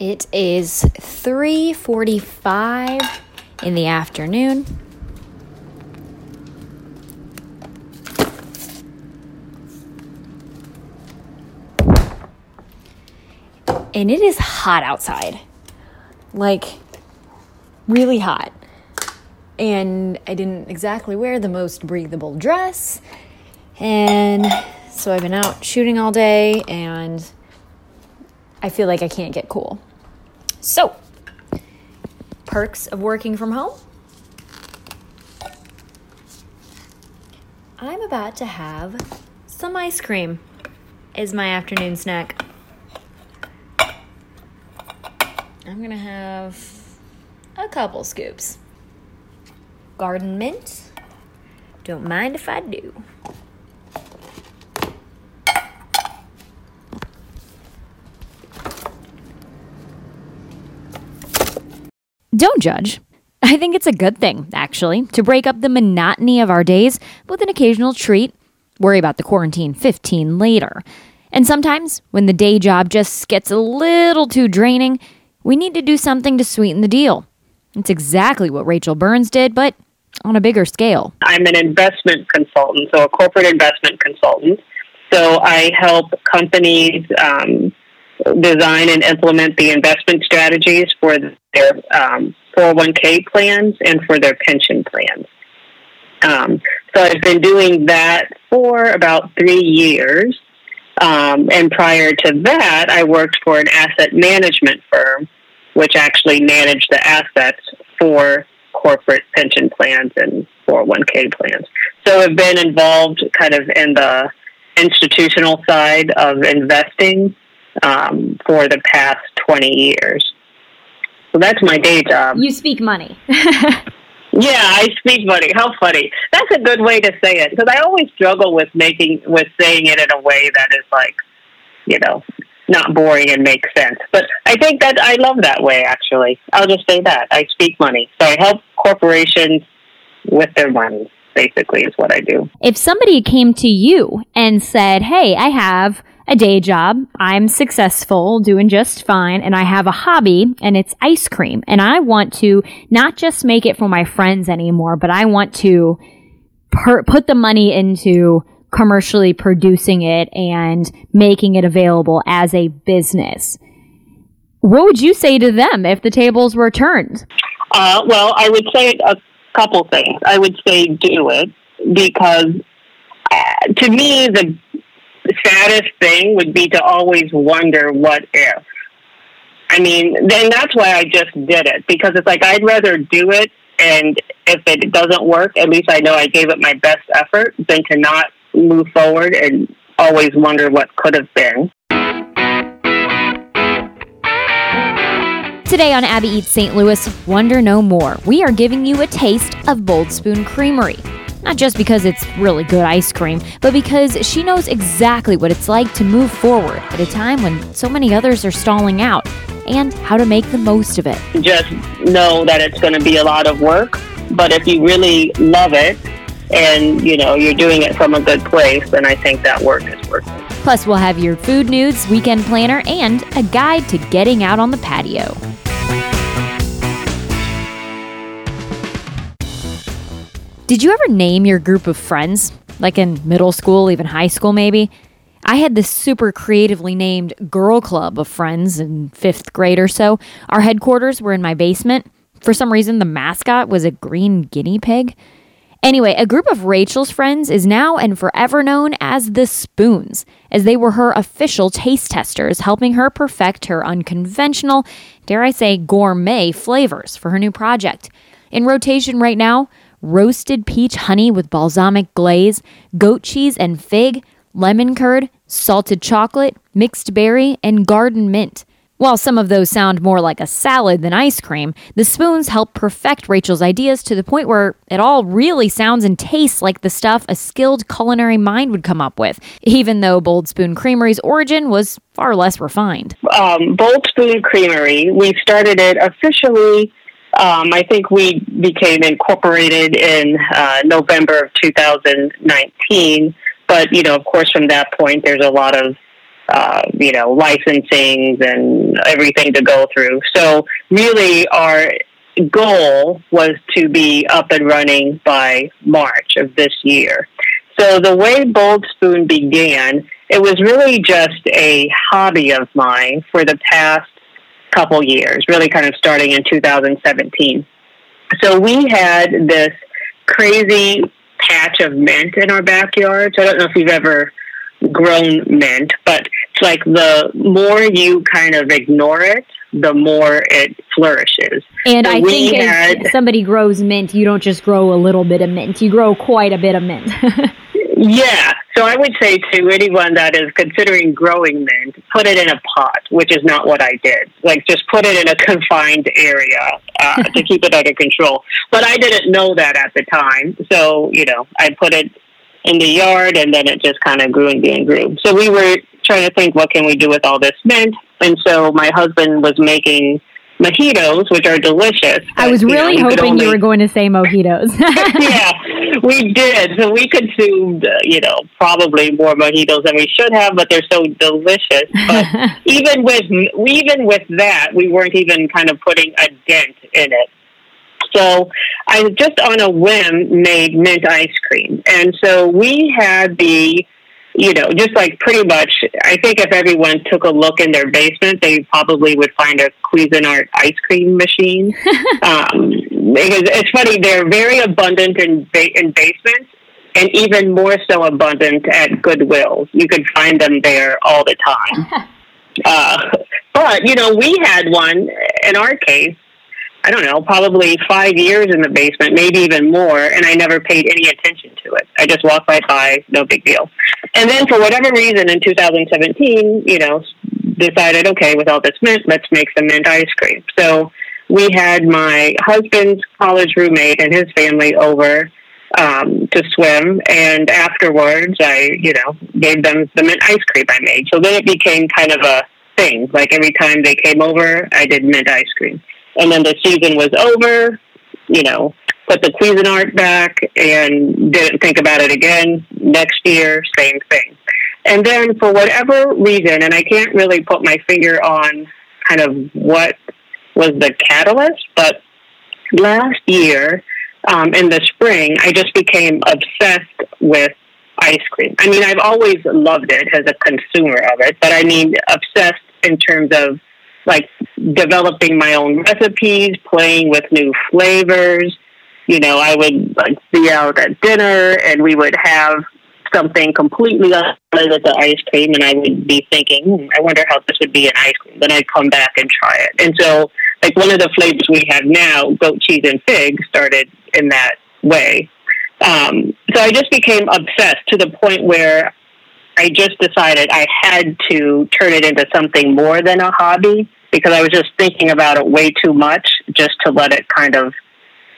It is 3:45 in the afternoon. And it is hot outside. Like really hot. And I didn't exactly wear the most breathable dress. And so I've been out shooting all day and I feel like I can't get cool. So, perks of working from home. I'm about to have some ice cream as my afternoon snack. I'm to have a couple scoops. Garden mint. Don't mind if I do. Don't judge. I think it's a good thing, actually, to break up the monotony of our days with an occasional treat. Worry about the quarantine 15 later. And sometimes, when the day job just gets a little too draining, we need to do something to sweeten the deal. It's exactly what Rachel Burns did, but on a bigger scale. I'm an investment consultant, so a corporate investment consultant. So I help companies um, design and implement the investment strategies for their um, 401k plans and for their pension plans. Um, so I've been doing that for about three years. Um, and prior to that, I worked for an asset management firm, which actually managed the assets for corporate pension plans and 401k plans. So I've been involved kind of in the institutional side of investing um, for the past 20 years. So that's my day job. You speak money. yeah, I speak money. How funny. That's a good way to say it because I always struggle with making with saying it in a way that is like, you know, not boring and makes sense. But I think that I love that way actually. I'll just say that. I speak money. So I help corporations with their money basically is what I do. If somebody came to you and said, "Hey, I have a day job. I'm successful, doing just fine, and I have a hobby, and it's ice cream. And I want to not just make it for my friends anymore, but I want to per- put the money into commercially producing it and making it available as a business. What would you say to them if the tables were turned? Uh, well, I would say a couple things. I would say do it because uh, to me, the saddest thing would be to always wonder what if. I mean, then that's why I just did it because it's like I'd rather do it and if it doesn't work, at least I know I gave it my best effort than to not move forward and always wonder what could have been. Today on Abby Eats St. Louis, Wonder No More, we are giving you a taste of Bold Spoon Creamery. Not just because it's really good ice cream, but because she knows exactly what it's like to move forward at a time when so many others are stalling out and how to make the most of it. Just know that it's going to be a lot of work, but if you really love it and, you know, you're doing it from a good place, then I think that work is worth it. Plus, we'll have your food news, weekend planner, and a guide to getting out on the patio. Did you ever name your group of friends? Like in middle school, even high school, maybe? I had this super creatively named girl club of friends in fifth grade or so. Our headquarters were in my basement. For some reason, the mascot was a green guinea pig. Anyway, a group of Rachel's friends is now and forever known as the Spoons, as they were her official taste testers, helping her perfect her unconventional, dare I say, gourmet flavors for her new project. In rotation right now, roasted peach honey with balsamic glaze, goat cheese and fig, lemon curd, salted chocolate, mixed berry, and garden mint. While some of those sound more like a salad than ice cream, the spoons help perfect Rachel's ideas to the point where it all really sounds and tastes like the stuff a skilled culinary mind would come up with, even though Bold Spoon Creamery's origin was far less refined. Um, Bold Spoon Creamery, we started it officially um, I think we became incorporated in uh, November of 2019. But, you know, of course, from that point, there's a lot of uh, you know, licensing and everything to go through. So really, our goal was to be up and running by March of this year. So the way Bold Spoon began, it was really just a hobby of mine for the past couple years, really kind of starting in 2017. So we had this crazy patch of mint in our backyard. So I don't know if you've ever grown mint, but it's like the more you kind of ignore it, the more it flourishes. And so I think had, if somebody grows mint, you don't just grow a little bit of mint, you grow quite a bit of mint. yeah. So I would say to anyone that is considering growing mint, put it in a pot, which is not what I did. Like just put it in a confined area uh, to keep it under control. But I didn't know that at the time. So, you know, I put it in the yard and then it just kind of grew and grew and grew. So we were trying to think, what can we do with all this mint? And so my husband was making mojitos, which are delicious. I was really you know, hoping only... you were going to say mojitos. yeah, we did. So we consumed, uh, you know, probably more mojitos than we should have, but they're so delicious. But even with even with that, we weren't even kind of putting a dent in it. So I just on a whim made mint ice cream, and so we had the you know, just like pretty much, I think if everyone took a look in their basement, they probably would find a Cuisinart ice cream machine. um, because it's funny, they're very abundant in, ba- in basements and even more so abundant at Goodwill. You could find them there all the time. uh, but, you know, we had one in our case I don't know, probably five years in the basement, maybe even more, and I never paid any attention to it. I just walked right by, no big deal. And then for whatever reason in 2017, you know, decided, okay, with all this mint, let's make some mint ice cream. So we had my husband's college roommate and his family over um, to swim, and afterwards, I, you know, gave them the mint ice cream I made. So then it became kind of a thing. Like every time they came over, I did mint ice cream. And then the season was over, you know, put the Cuisinart back and didn't think about it again. Next year, same thing. And then for whatever reason, and I can't really put my finger on kind of what was the catalyst, but last year um, in the spring, I just became obsessed with ice cream. I mean, I've always loved it as a consumer of it, but I mean, obsessed in terms of like developing my own recipes, playing with new flavors. You know, I would like be out at dinner and we would have something completely unrelated to ice cream, and I would be thinking, hmm, I wonder how this would be in ice cream. Then I'd come back and try it. And so, like one of the flavors we have now, goat cheese and fig, started in that way. Um, so I just became obsessed to the point where I just decided I had to turn it into something more than a hobby because I was just thinking about it way too much just to let it kind of,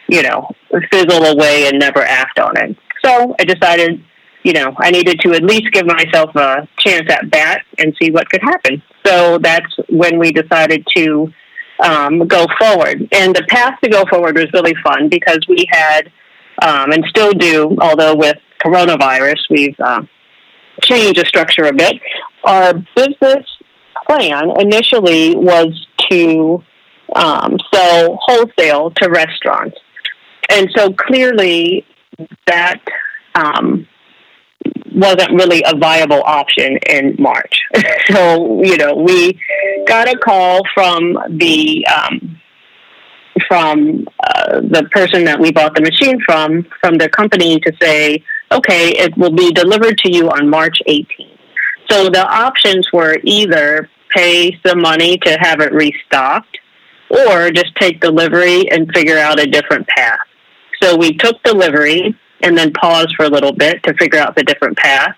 you know, fizzle away and never act on it. So I decided, you know, I needed to at least give myself a chance at bat and see what could happen. So that's when we decided to um, go forward. And the path to go forward was really fun because we had, um, and still do, although with coronavirus, we've uh, change the structure a bit. Our business plan initially was to um, sell wholesale to restaurants. And so clearly that um, wasn't really a viable option in March. so, you know, we got a call from the um, from uh, the person that we bought the machine from, from their company to say, okay, it will be delivered to you on March 18th. So the options were either pay some money to have it restocked or just take delivery and figure out a different path. So we took delivery and then paused for a little bit to figure out the different path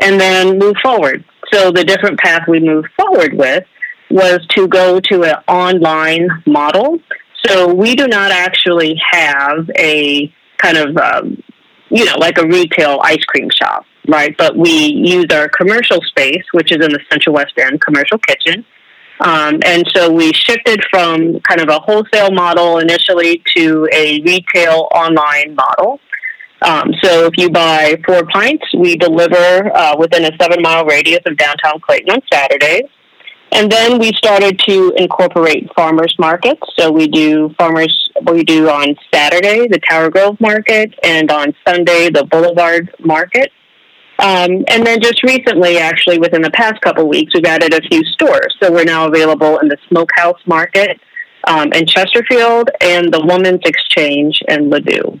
and then move forward. So the different path we moved forward with was to go to an online model. So we do not actually have a kind of um, you know, like a retail ice cream shop, right? But we use our commercial space, which is in the Central West End commercial kitchen. Um, and so we shifted from kind of a wholesale model initially to a retail online model. Um, so if you buy four pints, we deliver uh, within a seven mile radius of downtown Clayton on Saturdays. And then we started to incorporate farmers markets. So we do farmers, we do on Saturday, the Tower Grove market, and on Sunday, the Boulevard market. Um, and then just recently, actually, within the past couple weeks, we've added a few stores. So we're now available in the Smokehouse Market um, in Chesterfield and the Women's Exchange in Ladue.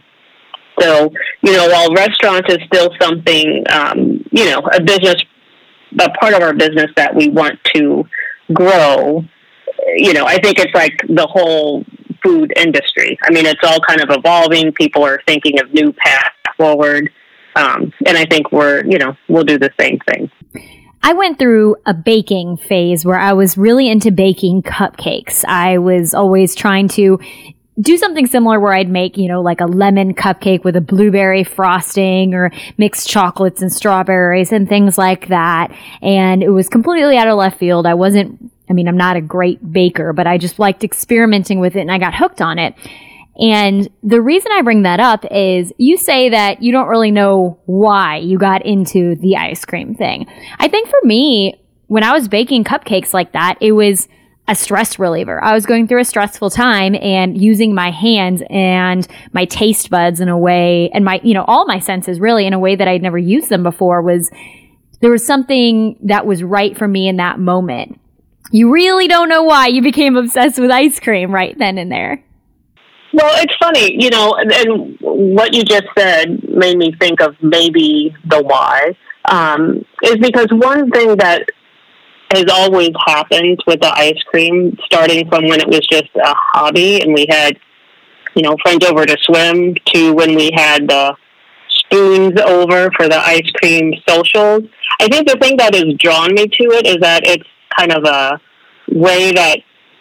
So, you know, while restaurants is still something, um, you know, a business, a part of our business that we want to grow, you know, I think it's like the whole food industry. I mean, it's all kind of evolving. People are thinking of new paths forward. Um, and I think we're, you know, we'll do the same thing. I went through a baking phase where I was really into baking cupcakes. I was always trying to do something similar where I'd make, you know, like a lemon cupcake with a blueberry frosting or mixed chocolates and strawberries and things like that. And it was completely out of left field. I wasn't, I mean, I'm not a great baker, but I just liked experimenting with it and I got hooked on it. And the reason I bring that up is you say that you don't really know why you got into the ice cream thing. I think for me, when I was baking cupcakes like that, it was a stress reliever. I was going through a stressful time and using my hands and my taste buds in a way and my, you know, all my senses really in a way that I'd never used them before was there was something that was right for me in that moment. You really don't know why you became obsessed with ice cream right then and there. Well, it's funny, you know, and what you just said made me think of maybe the why. Um, is because one thing that has always happened with the ice cream, starting from when it was just a hobby and we had, you know, friends over to swim to when we had the spoons over for the ice cream socials. I think the thing that has drawn me to it is that it's kind of a way that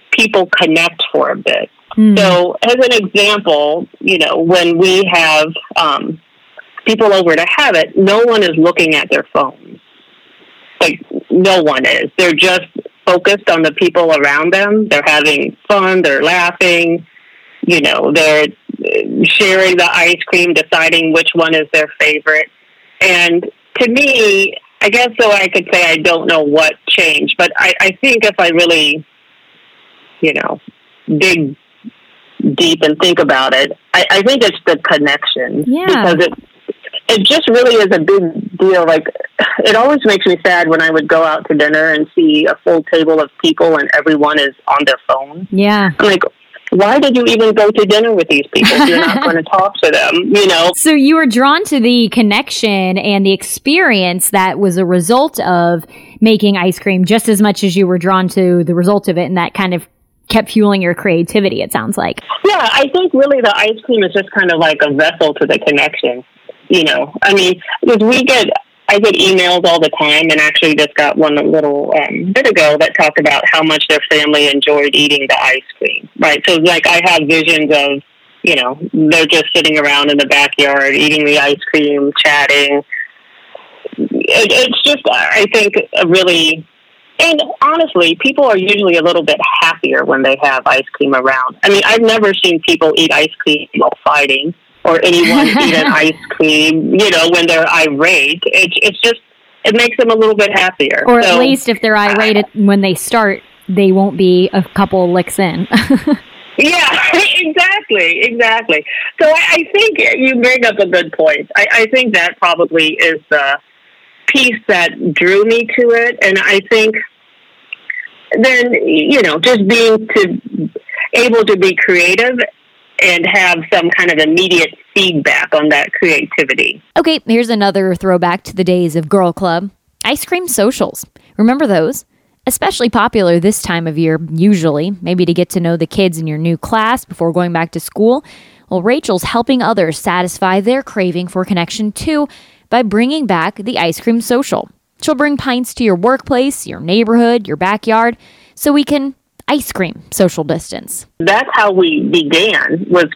people connect for a bit. Mm. So, as an example, you know, when we have um, people over to have it, no one is looking at their phones like no one is. They're just focused on the people around them. They're having fun. They're laughing. You know, they're sharing the ice cream, deciding which one is their favorite. And to me, I guess so I could say I don't know what changed, but I, I think if I really, you know, dig deep and think about it, I, I think it's the connection. Yeah. Because it it just really is a big deal. Like, it always makes me sad when I would go out to dinner and see a full table of people and everyone is on their phone. Yeah. I'm like, why did you even go to dinner with these people you're not going to talk to them, you know? So you were drawn to the connection and the experience that was a result of making ice cream just as much as you were drawn to the result of it and that kind of kept fueling your creativity it sounds like yeah i think really the ice cream is just kind of like a vessel to the connection you know, I mean, because we get, I get emails all the time, and actually just got one a little um, bit ago that talked about how much their family enjoyed eating the ice cream. Right, so like I have visions of, you know, they're just sitting around in the backyard eating the ice cream, chatting. It, it's just, I think, a really and honestly, people are usually a little bit happier when they have ice cream around. I mean, I've never seen people eat ice cream while fighting or anyone eat an ice cream, you know, when they're irate. It's it's just it makes them a little bit happier. Or so, at least if they're irate uh, when they start, they won't be a couple licks in. yeah, exactly, exactly. So I, I, think you bring up a good point. I, I think that probably is the piece that drew me to it, and I think then you know just being to able to be creative and have some kind of immediate feedback on that creativity. Okay, here's another throwback to the days of Girl Club ice cream socials. Remember those? Especially popular this time of year, usually, maybe to get to know the kids in your new class before going back to school. Well, Rachel's helping others satisfy their craving for connection too by bringing back the ice cream social. She'll bring pints to your workplace, your neighborhood, your backyard, so we can ice cream social distance. That's how we began with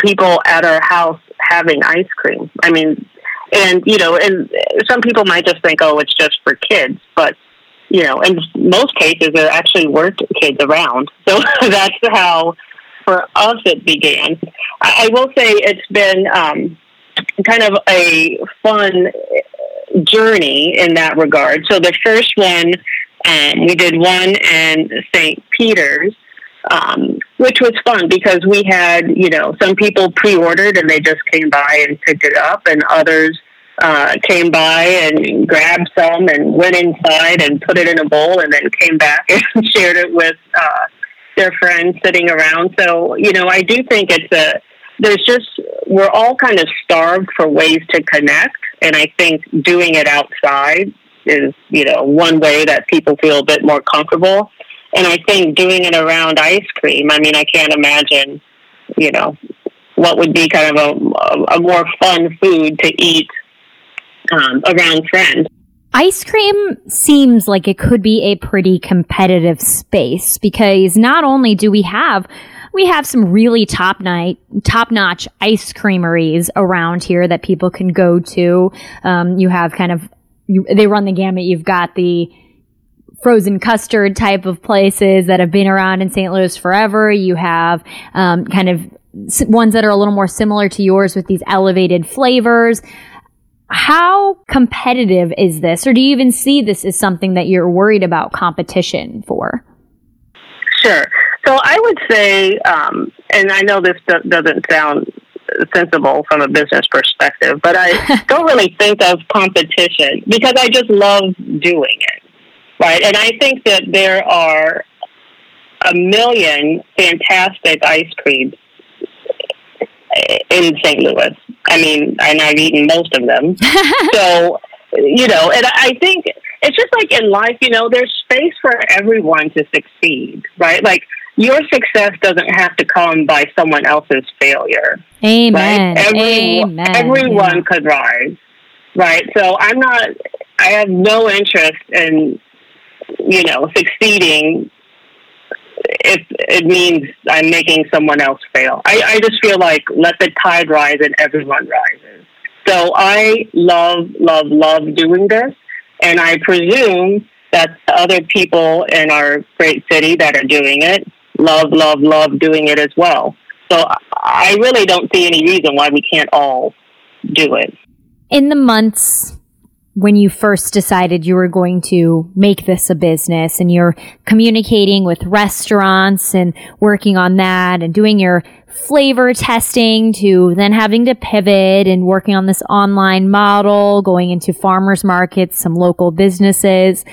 people at our house having ice cream. I mean, and you know, and some people might just think, oh, it's just for kids, but you know, in most cases there actually weren't kids around. So that's how for us it began. I, I will say it's been um, kind of a fun journey in that regard. So the first one, um, we did one in St. Peter's, um, which was fun because we had, you know, some people pre-ordered and they just came by and picked it up, and others uh, came by and grabbed some and went inside and put it in a bowl, and then came back and shared it with uh, their friends sitting around. So, you know, I do think it's a there's just we're all kind of starved for ways to connect, and I think doing it outside is, you know, one way that people feel a bit more comfortable. And I think doing it around ice cream, I mean, I can't imagine, you know, what would be kind of a, a more fun food to eat um, around friends. Ice cream seems like it could be a pretty competitive space because not only do we have we have some really top night, top notch ice creameries around here that people can go to. Um, you have kind of you, they run the gamut. You've got the frozen custard type of places that have been around in St. Louis forever. You have um, kind of ones that are a little more similar to yours with these elevated flavors. How competitive is this, or do you even see this as something that you're worried about competition for? Sure. So I would say, um, and I know this do- doesn't sound sensible from a business perspective, but I don't really think of competition because I just love doing it right? And I think that there are a million fantastic ice creams in St. Louis. I mean, and I've eaten most of them. so, you know, and I think it's just like in life, you know, there's space for everyone to succeed, right? Like your success doesn't have to come by someone else's failure. Amen. Right? Everyone, Amen. everyone Yeah. could rise, right? So I'm not. I have no interest in you know, succeeding if it means I'm making someone else fail. I, I just feel like let the tide rise and everyone rises. So I love, love, love doing this. And I presume that the other people in our great city that are doing it love, love, love doing it as well. So I really don't see any reason why we can't all do it. in the months when you first decided you were going to make this a business and you're communicating with restaurants and working on that and doing your flavor testing to then having to pivot and working on this online model, going into farmers markets, some local businesses.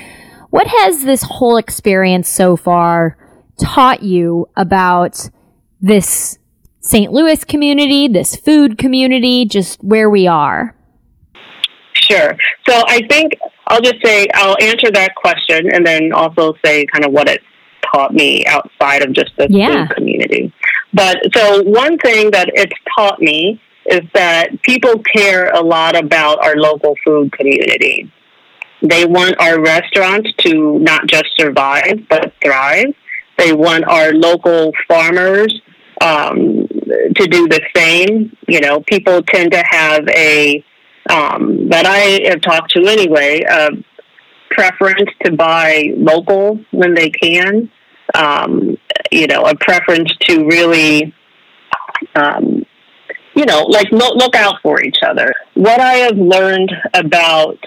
What has this whole experience so far taught you about this St. Louis community, this food community, just where we are? Sure. So I think I'll just say I'll answer that question and then also say kind of what it taught me outside of just the Yeah. food community. But so one thing that it's taught me is that people care a lot about our local food community. They want our restaurants to not just survive but thrive. They want our local farmers um, to do the same. You know, people tend to have a um, that I have talked to anyway, a preference to buy local when they can. Um, you know, a preference to really, um, you know, like look, look out for each other. What I have learned about,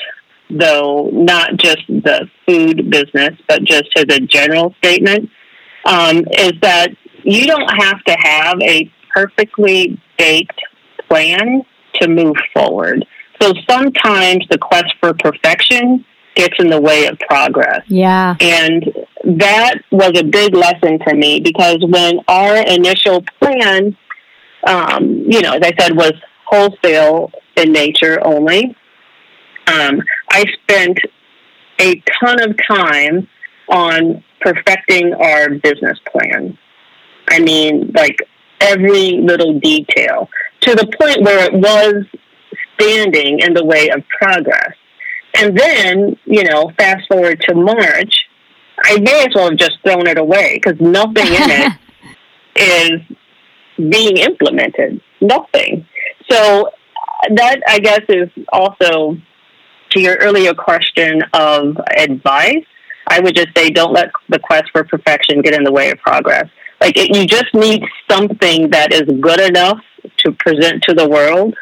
though, not just the food business, but just as a general statement, um, is that you don't have to have a perfectly baked plan to move forward. So sometimes the quest for perfection gets in the way of progress. Yeah. And that was a big lesson for me because when our initial plan, um, you know, as I said, was wholesale in nature only, um, I spent a ton of time on perfecting our business plan. I mean, like every little detail to the point where it was standing in the way of progress. And then, you know, fast forward to March, I may as well have just thrown it away because nothing in it is being implemented. Nothing. So that, I guess, is also to your earlier question of advice. I would just say don't let the quest for perfection get in the way of progress. Like it, you just need something that is good enough to present to the world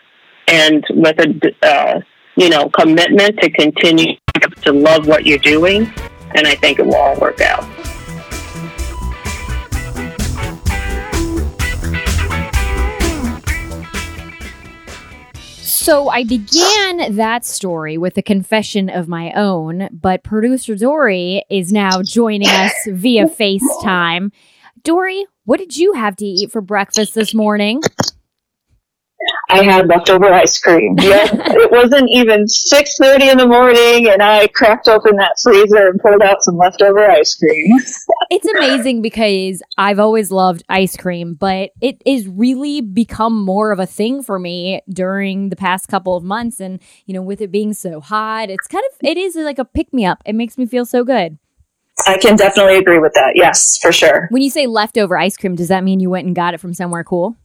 and with a uh, you know commitment to continue to love what you're doing, and I think it will all work out. So I began that story with a confession of my own, but producer Dory is now joining us via FaceTime. Dory, what did you have to eat for breakfast this morning? I had leftover ice cream. It wasn't even six thirty in the morning, and I cracked open that freezer and pulled out some leftover ice cream. it's amazing because I've always loved ice cream, but it is really become more of a thing for me during the past couple of months. And you know, with it being so hot, it's kind of it is like a pick me up. It makes me feel so good. I can definitely agree with that. Yes, for sure. When you say leftover ice cream, does that mean you went and got it from somewhere cool?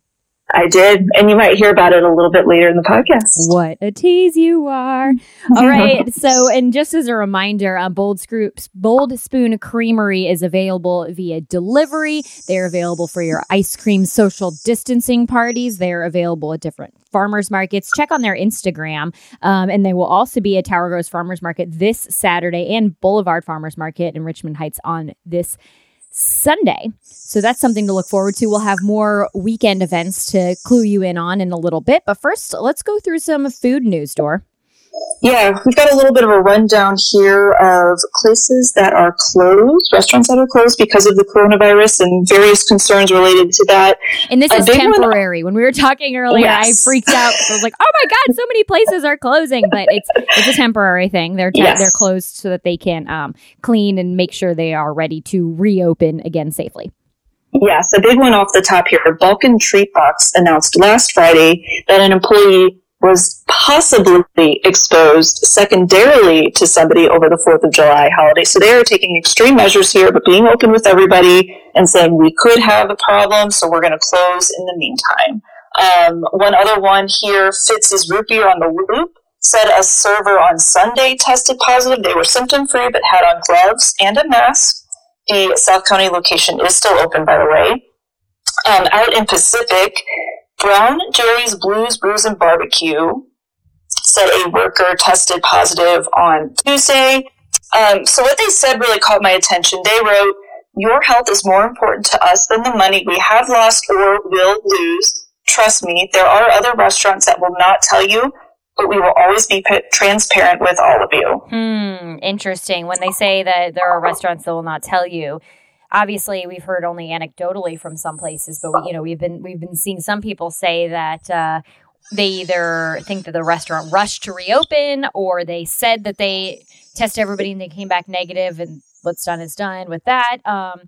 I did, and you might hear about it a little bit later in the podcast. What a tease you are! All right, so and just as a reminder, uh, Bold Scoops, Bold Spoon Creamery is available via delivery. They're available for your ice cream social distancing parties. They're available at different farmers markets. Check on their Instagram, um, and they will also be at Tower Groves Farmers Market this Saturday and Boulevard Farmers Market in Richmond Heights on this Sunday. So that's something to look forward to. We'll have more weekend events to clue you in on in a little bit. But first, let's go through some food news, Door. Yeah, we've got a little bit of a rundown here of places that are closed, restaurants that are closed because of the coronavirus and various concerns related to that. And this a is temporary. One, when we were talking earlier, yes. I freaked out. I was like, "Oh my god, so many places are closing!" But it's it's a temporary thing. They're te- yes. they're closed so that they can um, clean and make sure they are ready to reopen again safely. Yes, a big one off the top here. Balkan Treat Box announced last Friday that an employee was possibly exposed secondarily to somebody over the 4th of July holiday. So they are taking extreme measures here, but being open with everybody and saying we could have a problem, so we're going to close in the meantime. Um, one other one here, Fitz's root beer on the loop said a server on Sunday tested positive. They were symptom free, but had on gloves and a mask. The South County location is still open, by the way. Um, out in Pacific, Brown Jerry's Blues Brews and Barbecue said a worker tested positive on Tuesday. Um, so what they said really caught my attention. They wrote, "Your health is more important to us than the money we have lost or will lose. Trust me, there are other restaurants that will not tell you." But we will always be p- transparent with all of you. Hmm, interesting. When they say that there are restaurants that will not tell you, obviously we've heard only anecdotally from some places but we, you know we've been we've been seeing some people say that uh, they either think that the restaurant rushed to reopen or they said that they tested everybody and they came back negative and what's done is done with that. Um,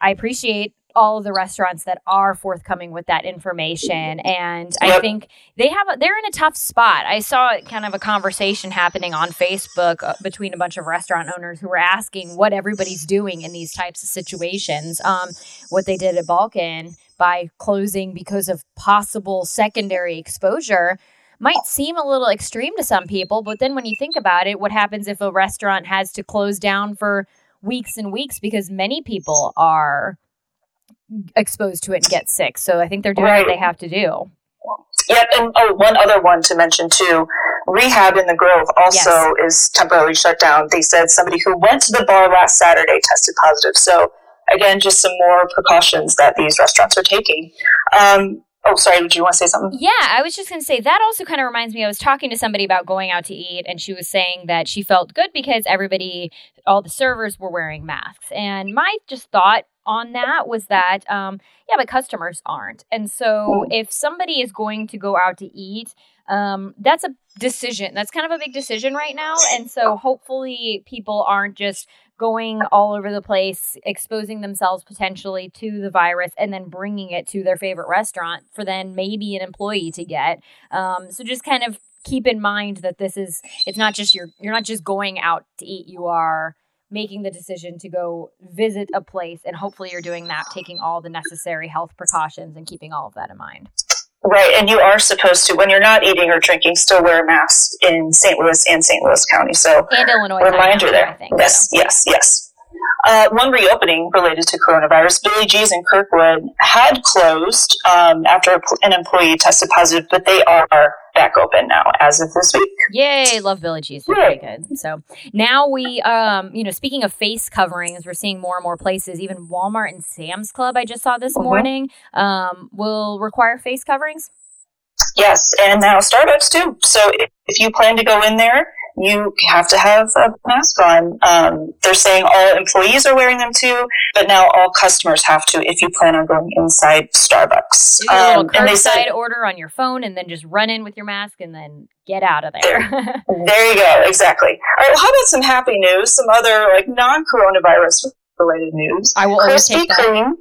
i appreciate all of the restaurants that are forthcoming with that information. And i think they have a, they're in a tough spot. I saw kind of a conversation happening on facebook uh, between a bunch of restaurant owners who were asking what everybody's doing in these types of situations um, what they did at balkan by closing because of possible secondary exposure might seem a little extreme to some people but then when you think about it what happens if a restaurant has to close down for weeks and weeks because many people are exposed to it and get sick. So I think they're doing right. what they have to do. Yep, and oh, one other one to mention too. Rehab in the Grove also yes. is temporarily shut down. They said somebody who went to the bar last Saturday tested positive. So again, just some more precautions that these restaurants are taking. Um, Oh, sorry. Did you want to say something? Yeah, I was just going to say that also kind of reminds me. I was talking to somebody about going out to eat, and she was saying that she felt good because everybody, all the servers were wearing masks. And my just thought on that was that, um, yeah, but customers aren't. And so if somebody is going to go out to eat, um, that's a decision. That's kind of a big decision right now. And so hopefully people aren't just going all over the place, exposing themselves potentially to the virus, and then bringing it to their favorite restaurant for then maybe an employee to get. Um, so just kind of keep in mind that this is it's not just you're you're not just going out to eat. You are making the decision to go visit a place, and hopefully you're doing that, taking all the necessary health precautions and keeping all of that in mind. Right, and you are supposed to, when you're not eating or drinking, still wear a mask in St. Louis and St. Louis County. So, and Illinois, reminder there. I Think, yes, so. yes, yes. Uh, one reopening related to coronavirus, Billy G's in Kirkwood had closed um, after an employee tested positive, but they are back open now as of this week. Yay, love Billy G's. They're pretty good. So now we, um, you know, speaking of face coverings, we're seeing more and more places, even Walmart and Sam's Club, I just saw this Mhm. morning, um, will require face coverings. Yes, and now Starbucks too. So if you plan to go in there, you have to have a mask on. Um, they're saying all employees are wearing them too, but now all customers have to if you plan on going inside Starbucks. Do a little Um, and they said, curbside order on your phone and then just run in with your mask and then get out of there. there you go, exactly. All right, well, how about some happy news, some other like non-coronavirus related news? I will Krispy overtake that. Kreme.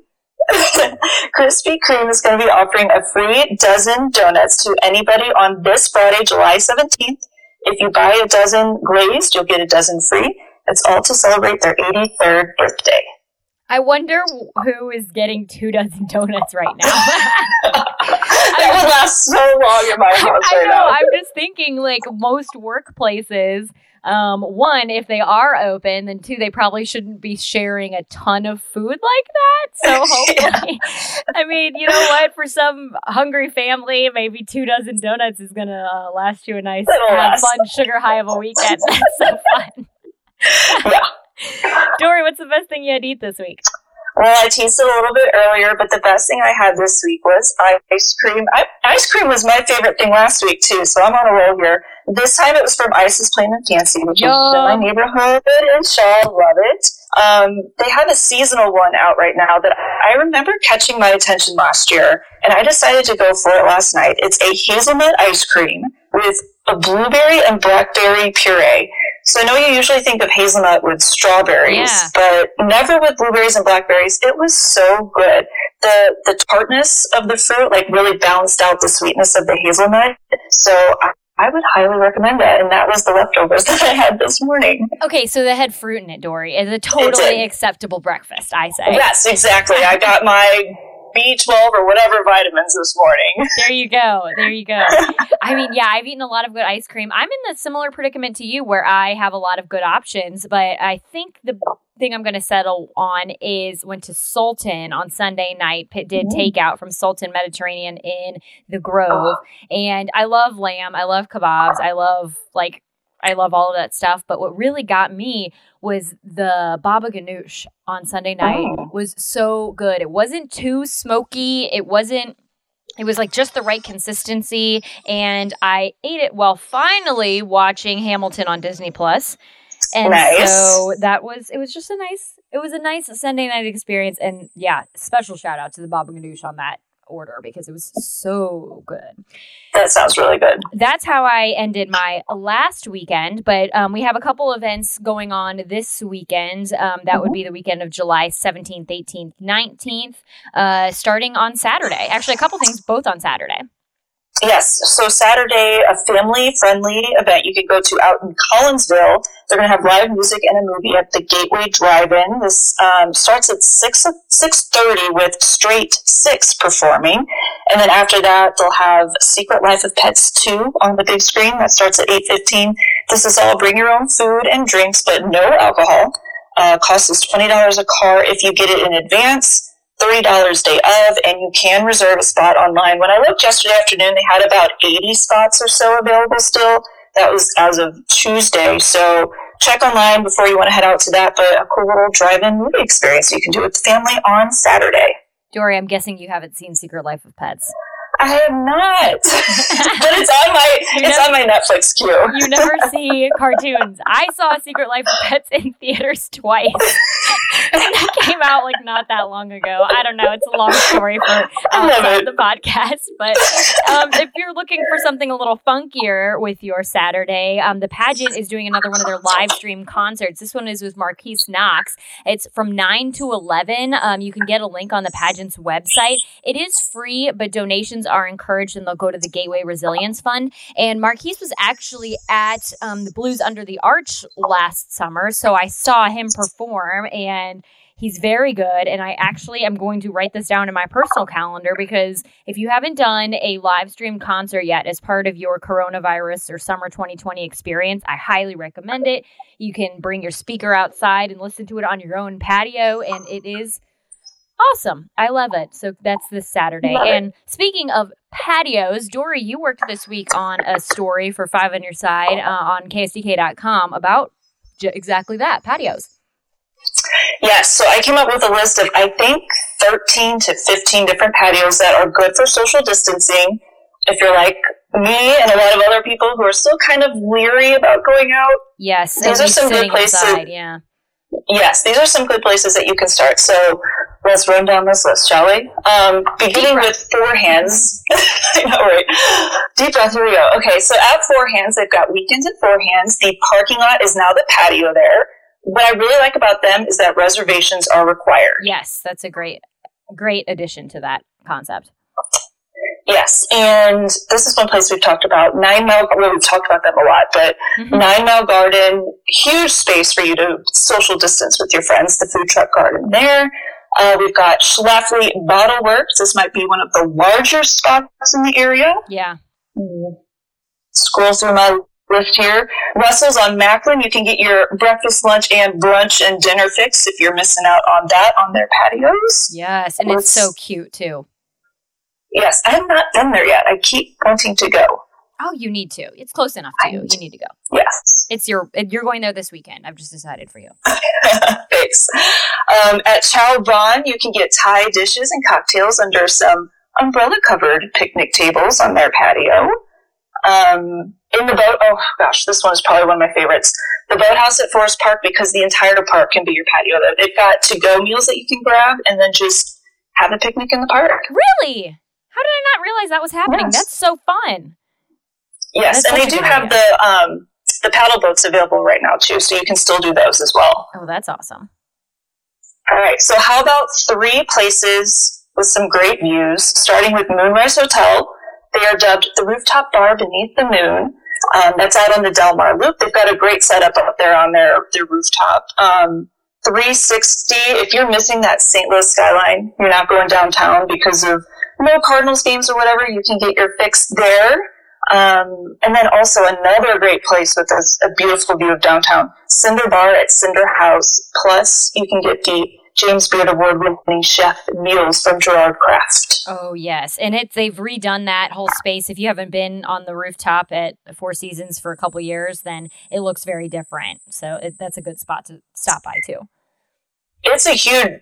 Krispy Kreme is going to be offering a free dozen donuts to anybody on this Friday, July 17th. If you buy a dozen glazed, you'll get a dozen free. It's all to celebrate their 83rd birthday. I wonder who is getting two dozen donuts right now. that would last so long in my house I right know. now. I'm just thinking, like most workplaces, um, one, if they are open, then two, they probably shouldn't be sharing a ton of food like that. So hopefully, I mean, you know what? For some hungry family, maybe two dozen donuts is gonna uh, last you a nice, last. fun sugar high of a weekend. That's so fun. yeah. Dory, what's the best thing you had to eat this week? Well, I tasted a little bit earlier, but the best thing I had this week was ice cream. I, ice cream was my favorite thing last week too, so I'm on a roll here. This time it was from Ices Plain and Fancy, which is in my neighborhood in Shaw. Love it. Um, they have a seasonal one out right now that I remember catching my attention last year, and I decided to go for it last night. It's a hazelnut ice cream with a blueberry and blackberry puree. So I know you usually think of hazelnut with strawberries, Yeah. but never with blueberries and blackberries. It was so good. The the tartness of the fruit like really balanced out the sweetness of the hazelnut. So I, would highly recommend it. And that was the leftovers that I had this morning. Okay, so they had fruit in it, Dory. It's a totally acceptable breakfast, I say. Yes, exactly. I got my B12 or whatever vitamins this morning. There you go. There you go. I mean, yeah, I've eaten a lot of good ice cream. I'm in the similar predicament to you where I have a lot of good options, but I think the thing I'm going to settle on is went to Sultan on Sunday night, did Mm. takeout from Sultan Mediterranean in the Grove. And I love lamb, I love kebabs, I love like I love all of that stuff, but what really got me was the baba ganoush on Sunday night Oh. was so good. It wasn't too smoky. It wasn't it was like just the right consistency and I ate it while finally watching Hamilton on Disney Plus. And Nice. so that was it was just a nice it was a nice Sunday night experience and yeah, special shout out to the baba ganoush on that order because it was so good That sounds really good. that's how I ended my last weekend. But um, we have a couple events going on this weekend. Um, that would be the weekend of July 17th, 18th, 19th, uh, starting on Saturday. Actually, a couple things both on Saturday. Yes. So Saturday, a family-friendly event you can go to out in Collinsville. They're going to have live music and a movie at the Gateway Drive-In. This um, starts at six six thirty with Straight Six performing, and then after that they'll have Secret Life of Pets two on the big screen. That starts at eight fifteen. This is all bring your own food and drinks, but no alcohol. Uh, cost is twenty dollars a car if you get it in advance. $30 day of, and you can reserve a spot online. When I looked yesterday afternoon, they had about 80 spots or so available still. That was as of Tuesday. So check online before you want to head out to that, but a cool little drive-in movie experience you can do with the family on Saturday. Dory, I'm guessing you haven't seen Secret Life of Pets. I have not, but it's on my You it's never- on my Netflix queue. You never see cartoons. I saw Secret Life of Pets in theaters twice. And that came out like not that long ago. I don't know. It's a long story for outside the podcast. But um, if you're looking for something a little funkier with your Saturday, um, the pageant is doing another one of their live stream concerts. This one is with Marquise Knox. It's from 9 to 11. Um, you can get a link on the pageant's website. It is free, but donations are encouraged and they'll go to the Gateway Resilience Fund. And Marquise was actually at um, the Blues Under the Arch last summer. So I saw him perform and he's very good. And I actually am going to write this down in my personal calendar because if you haven't done a live stream concert yet as part of your coronavirus or summer 2020 experience, I highly recommend it. You can bring your speaker outside and listen to it on your own patio. And it is awesome. I love it. So that's this Saturday. Love it. and speaking of patios. Dory, you worked this week on a story for Five on Your Side uh, on KSDK.com about j- exactly that patios. Yes, so I came up with a list of, I think, 13 to 15 different patios that are good for social distancing. If you're like me and a lot of other people who are still kind of weary about going out, Yes, These and are some good places. inside, Yeah. Yes, these are some good places that you can start. So let's run down this list, shall we? Um, beginning with Four Hands. I know, right? Deep breath, here we go. Okay, so at Four Hands, they've got weekends at Four Hands. The parking lot is now the patio there. What I really like about them is that reservations are required. Yes, that's a great, great addition to that concept. Yes, and this is one place we've talked about. Nine Mile, well, we've talked about them a lot, but Mhm. Nine Mile Garden, huge space for you to social distance with your friends. The food truck garden there. Uh, we've got Schlafly Bottle Works. This might be one of the larger spots in the area. Yeah. Scroll through my list here. Russell's on Macklind. You can get your breakfast, lunch, and brunch and dinner fix if you're missing out on that on their patios. Yes, and it's so cute too. Yes, I have not been there yet. I keep wanting to go. Oh, you need to. It's close enough to you. You need to go. Yes. It's your. You're going there this weekend. I've just decided for you. Thanks. Um, at Chao Baan, you can get Thai dishes and cocktails under some umbrella covered picnic tables on their patio. Um, in the boat, oh gosh, this one is probably one of my favorites. The boathouse at Forest Park, because the entire park can be your patio there. They've got to go meals that you can grab and then just have a picnic in the park. Really? How did I not realize that was happening? Yes. That's so fun. Yes, That's and they do have idea. the um, the paddle boats available right now too, so you can still do those as well. Oh, that's awesome. All right, so how about three places with some great views, starting with Moonrise Hotel. They are dubbed the rooftop bar beneath the moon. Um, that's out on the Delmar Loop. They've got a great setup up there on their, their rooftop. Um, 360, if you're missing that St. Louis skyline, you're not going downtown because of no Cardinals games or whatever, you can get your fix there. Um, and then also another great place with a, a beautiful view of downtown, Cinder Bar at Cinder House. Plus, you can get the James Beard Award winning chef meals from Gerard Craft. Oh yes, and it's they've redone that whole space. If you haven't been on the rooftop at Four Seasons for a couple years, then it looks very different. So it, that's a good spot to stop by too. It's a huge,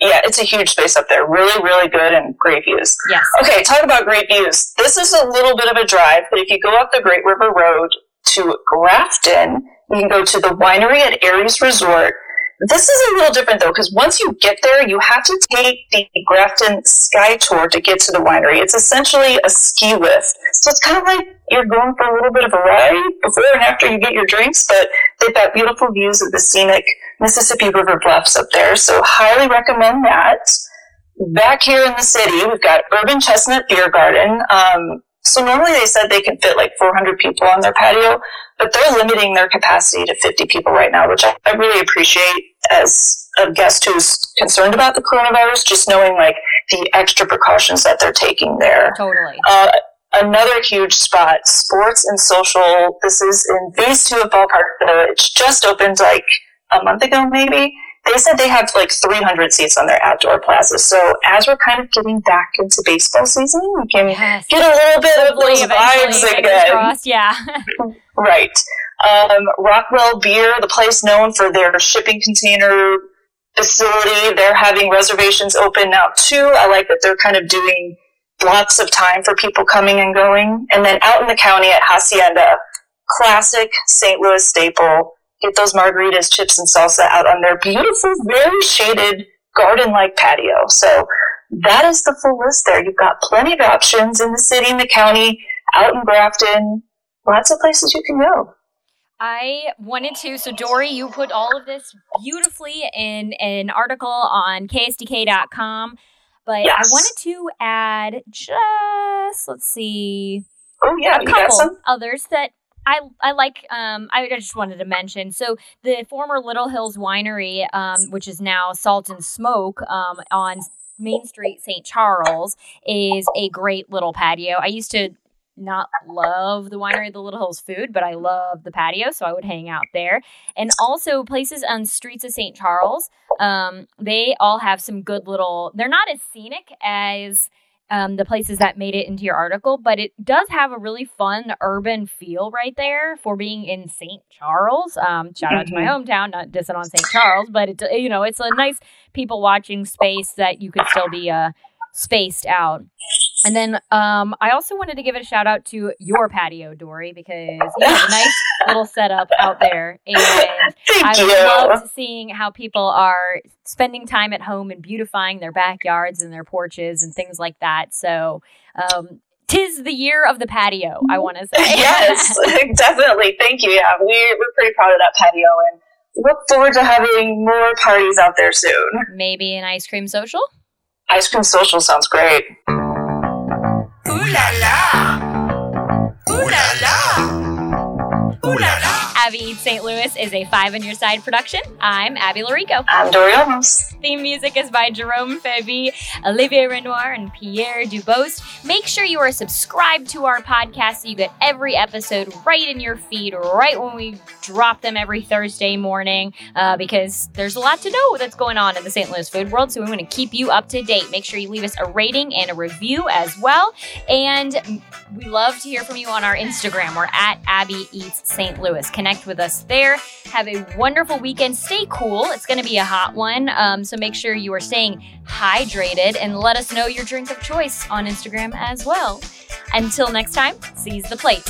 yeah, it's a huge space up there. Really, really good and great views. Yes. Okay, talk about great views. This is a little bit of a drive, but if you go up the Great River Road to Grafton, you can go to the winery at Aerie's Resort. This is a little different though, because once you get there, you have to take the Grafton Sky Tour to get to the winery. It's essentially a ski lift. So it's kind of like you're going for a little bit of a ride before and after you get your drinks, but they've got beautiful views of the scenic Mississippi River bluffs up there. So highly recommend that. Back here in the city, we've got Urban Chestnut Beer Garden. Um, so normally they said they can fit like 400 people on their patio, but they're limiting their capacity to 50 people right now, which I, I really appreciate as a guest who's concerned about the coronavirus, just knowing like the extra precautions that they're taking there. Totally. Uh, another huge spot, sports and social. This is in phase two of Ballpark Village. Just opened like a month ago, maybe. They said they have like 300 seats on their outdoor plaza. So as we're kind of getting back into baseball season, we can Yes. get a little bit of Hopefully, those vibes again. crossed. Yeah. Right. Um, Rockwell Beer, the place known for their shipping container facility, they're having reservations open now too. I like that they're kind of doing lots of time for people coming and going. And then out in the county at Hacienda, classic St. Louis staple. Get those margaritas, chips, and salsa out on their beautiful, very shaded garden-like patio. So that is the full list there. You've got plenty of options in the city, in the county, out in Grafton. Lots of places you can go. I wanted to. So, Dory, you put all of this beautifully in an article on ksdk.com. But Yes. I wanted to add just, let's see, Oh yeah, a you got couple some. others that I I like. Um, I just wanted to mention. So the former Little Hills Winery, um, which is now Salt and Smoke, um, on Main Street, St. Charles, is a great little patio. I used to not love the winery, the Little Hills food, but I love the patio, so I would hang out there. And also places on streets of St. Charles, um, they all have some good little. They're not as scenic as um, the places that made it into your article, but it does have a really fun urban feel right there for being in St. Charles. Um, shout out to my Mm-hmm. hometown, not dissing on St. Charles, but it you know it's a nice people watching space that you could still be uh, spaced out. And then um, I also wanted to give it a shout out to your patio, Dory, because you have a nice little setup out there, and Thank I you. loved seeing how people are spending time at home and beautifying their backyards and their porches and things like that. So, um, tis the year of the patio, I want to say. yes, definitely. Thank you. Yeah, we, we're pretty proud of that patio and look forward to having more parties out there soon. Maybe an ice cream social? Ice cream social sounds great. La la! St. Louis is a five on your side production. I'm Abby Llorico. I'm Dory Olmos. Theme music is by Jerome Feby, Olivier Renoir, and Pierre Dubost. Make sure you are subscribed to our podcast so you get every episode right in your feed, right when we drop them every Thursday morning, uh, because there's a lot to know that's going on in the St. Louis food world. So we want to keep you up to date. Make sure you leave us a rating and a review as well. And we love to hear from you on our Instagram. We're at Abby Eats St. Louis. Connect with us there. Have a wonderful weekend. Stay cool. It's going to be a hot one. Um, so make sure you are staying hydrated and let us know your drink of choice on Instagram as well. Until next time, seize the plate.